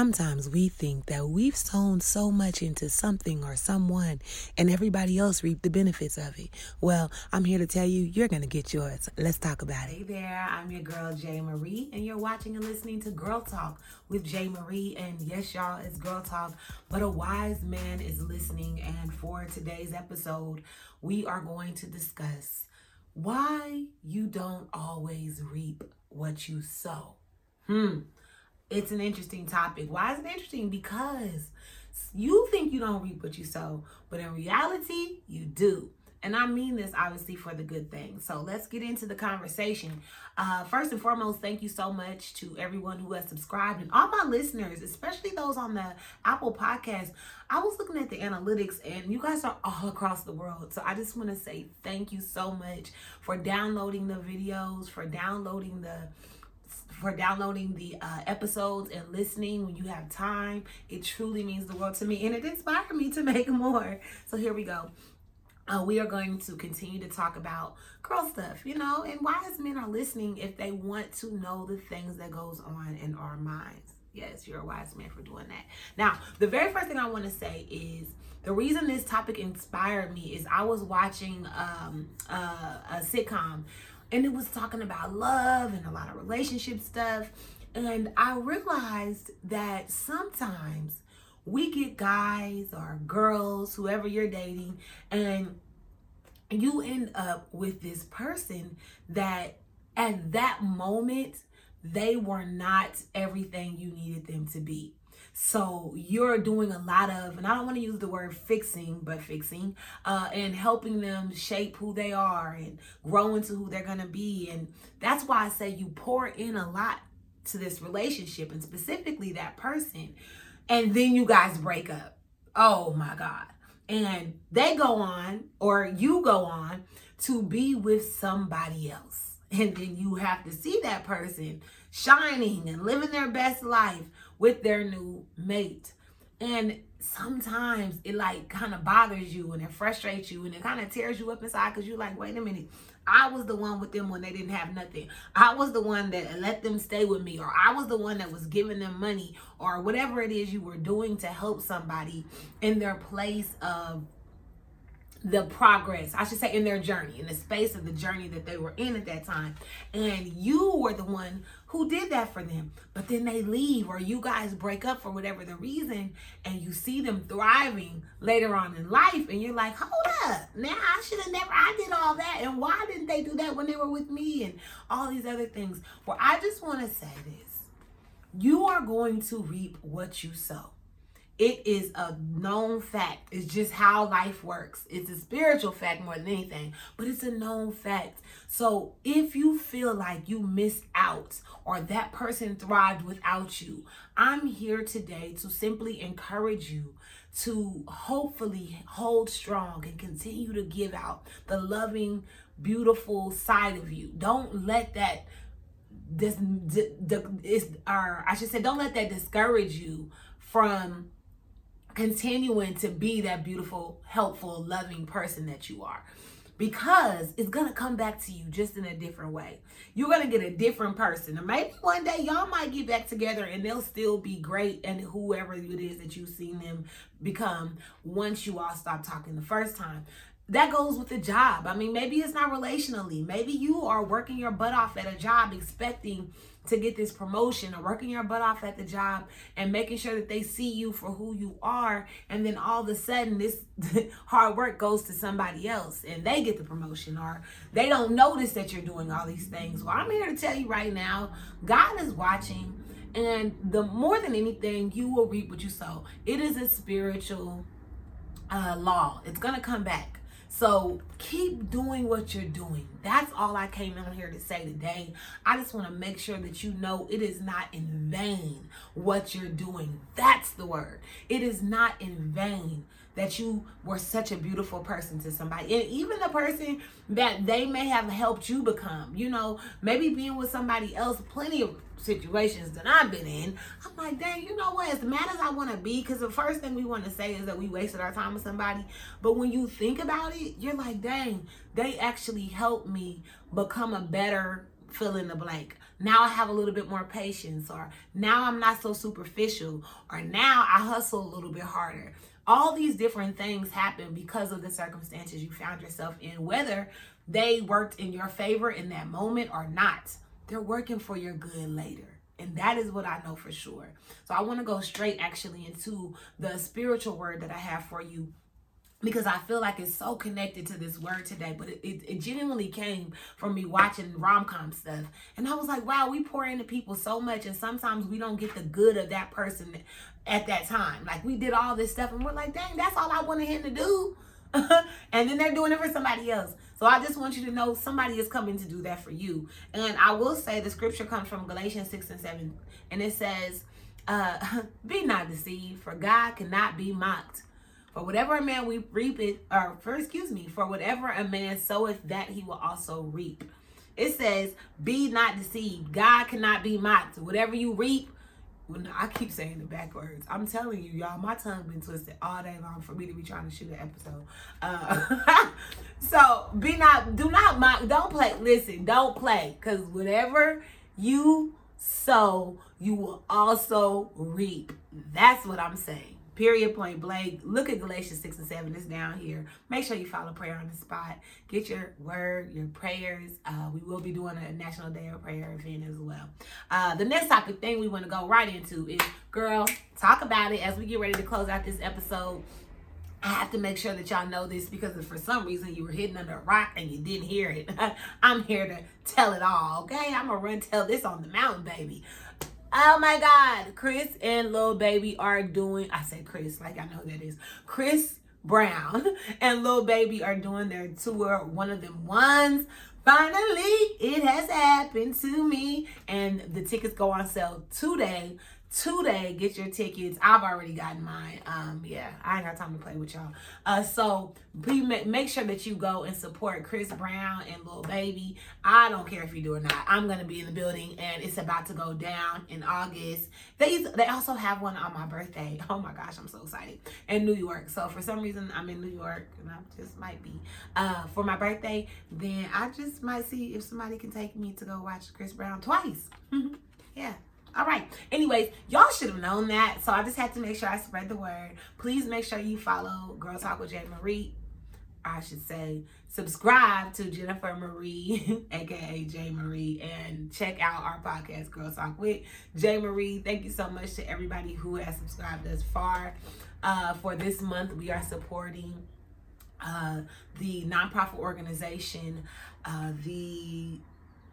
Sometimes we think that we've sown so much into something or someone and everybody else reap the benefits of it. Well, I'm here to tell you, you're going to get yours. Let's talk about it. Hey there, I'm your girl, Jay Marie, and you're watching and listening to Girl Talk with Jay Marie. And yes, y'all, it's Girl Talk, but a wise man is listening. And for today's episode, we are going to discuss why you don't always reap what you sow. Hmm it's an interesting topic. Why is it interesting? Because you think you don't reap what you sow, but in reality, you do. And I mean this obviously for the good thing. So let's get into the conversation. Uh, first and foremost, thank you so much to everyone who has subscribed and all my listeners, especially those on the Apple podcast. I was looking at the analytics and you guys are all across the world. So I just want to say thank you so much for downloading the videos, for downloading the for downloading the uh, episodes and listening when you have time. It truly means the world to me and it inspired me to make more. So here we go. Uh, we are going to continue to talk about girl stuff, you know, and why wise men are listening if they want to know the things that goes on in our minds. Yes, you're a wise man for doing that. Now, the very first thing I want to say is the reason this topic inspired me is I was watching um, uh, a sitcom and it was talking about love and a lot of relationship stuff. And I realized that sometimes we get guys or girls, whoever you're dating, and you end up with this person that at that moment they were not everything you needed them to be. So you're doing a lot of, and I don't want to use the word fixing, but fixing, uh, and helping them shape who they are and grow into who they're going to be. And that's why I say you pour in a lot to this relationship and specifically that person. And then you guys break up. Oh my God. And they go on, or you go on to be with somebody else. And then you have to see that person shining and living their best life with their new mate. And sometimes it like kind of bothers you and it frustrates you and it kind of tears you up inside because you're like, wait a minute, I was the one with them when they didn't have nothing. I was the one that let them stay with me, or I was the one that was giving them money, or whatever it is you were doing to help somebody in their place of the progress, I should say, in their journey, in the space of the journey that they were in at that time. And you were the one who did that for them. But then they leave, or you guys break up for whatever the reason, and you see them thriving later on in life, and you're like, hold up, now I should have never, I did all that. And why didn't they do that when they were with me? And all these other things. Well, I just want to say this you are going to reap what you sow. It is a known fact. It's just how life works. It's a spiritual fact more than anything, but it's a known fact. So if you feel like you missed out or that person thrived without you, I'm here today to simply encourage you to hopefully hold strong and continue to give out the loving, beautiful side of you. Don't let that this the is or I should say don't let that discourage you from continuing to be that beautiful, helpful, loving person that you are. Because it's gonna come back to you just in a different way. You're gonna get a different person. And maybe one day y'all might get back together and they'll still be great and whoever it is that you've seen them become once you all stop talking the first time that goes with the job. I mean, maybe it's not relationally. Maybe you are working your butt off at a job expecting to get this promotion or working your butt off at the job and making sure that they see you for who you are. And then all of a sudden, this hard work goes to somebody else and they get the promotion or they don't notice that you're doing all these things. Well, I'm here to tell you right now God is watching. And the more than anything, you will reap what you sow. It is a spiritual uh, law. It's gonna come back. So keep doing what you're doing. That's all I came in here to say today. I just want to make sure that you know it is not in vain what you're doing. That's the word. It is not in vain that you were such a beautiful person to somebody. And even the person that they may have helped you become, you know, maybe being with somebody else, plenty of situations that I've been in, I'm like, dang, you know what? As mad as I want to be, because the first thing we want to say is that we wasted our time with somebody. But when you think about it, you're like, dang, they actually helped me become a better fill in the blank. now I have a little bit more patience, or now I'm not so superficial, or now I hustle a little bit harder. All these different things happen because of the circumstances you found yourself in, whether they worked in your favor in that moment or not. They're working for your good later. And that is what I know for sure. So I want to go straight actually into the spiritual word that I have for you because I feel like it's so connected to this word today, but it, it, it genuinely came from me watching rom com stuff. And I was like, wow, we pour into people so much, and sometimes we don't get the good of that person at that time. Like, we did all this stuff, and we're like, dang, that's all I wanted him to do. and then they're doing it for somebody else. So I just want you to know somebody is coming to do that for you. And I will say the scripture comes from Galatians 6 and 7, and it says, uh, Be not deceived, for God cannot be mocked. For whatever a man we reap it, or for excuse me, for whatever a man soweth, that he will also reap. It says, "Be not deceived. God cannot be mocked. Whatever you reap." No, I keep saying the backwards. I'm telling you, y'all, my tongue been twisted all day long for me to be trying to shoot an episode. Uh, so be not, do not mock. Don't play. Listen, don't play, cause whatever you sow, you will also reap. That's what I'm saying. Period, point blank. Look at Galatians 6 and 7. It's down here. Make sure you follow prayer on the spot. Get your word, your prayers. Uh, we will be doing a National Day of Prayer event as well. Uh, the next topic thing we want to go right into is, girl, talk about it as we get ready to close out this episode. I have to make sure that y'all know this because if for some reason you were hidden under a rock and you didn't hear it, I'm here to tell it all, okay? I'm to run tell this on the mountain, baby. Oh my God, Chris and Lil Baby are doing. I said Chris, like I know that is Chris Brown and Lil Baby are doing their tour. One of them ones. Finally, it has happened to me, and the tickets go on sale today today get your tickets. I've already gotten mine. Um yeah i ain't got time to play with y'all. Uh so be make sure that you go and support chris brown and Lil Baby. I don't care if you do or not. I'm gonna be in the building and it's about to go down in august. They they also have one on my birthday. Oh my gosh i'm so excited. In new york. So for some reason i'm in new york and i just might be uh for my birthday. Then i just might see if somebody can take me to go watch chris brown twice. Yeah all right. Anyways, y'all should have known that. So I just had to make sure I spread the word. Please make sure you follow Girl Talk with Jay Marie. I should say subscribe to Jennifer Marie, aka Jay Marie, and check out our podcast, Girl Talk with Jay Marie. Thank you so much to everybody who has subscribed thus far. Uh, for this month, we are supporting uh, the nonprofit organization, uh, the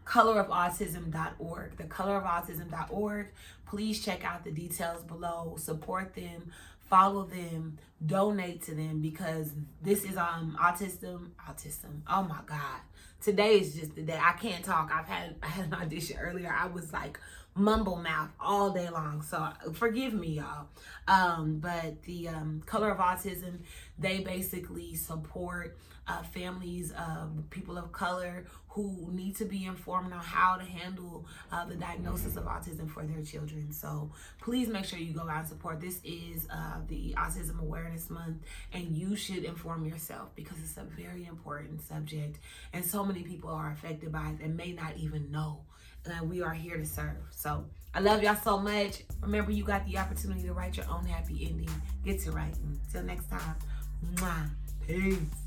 colorofautism.org. The colorofautism.org. Please check out the details below. Support them, follow them, donate to them because this is um autism. Autism. Oh my God. Today is just the day. I can't talk. I've had I had an audition earlier. I was like mumble mouth all day long. So forgive me, y'all. Um, but the um, color of autism, they basically support uh, families of people of color who need to be informed on how to handle uh, the diagnosis of autism for their children. So please make sure you go out and support. This is uh, the Autism Awareness Month, and you should inform yourself because it's a very important subject, and so many people are affected by it and may not even know. And we are here to serve. So I love y'all so much. Remember, you got the opportunity to write your own happy ending. Get to writing. Till next time. Mwah. Peace.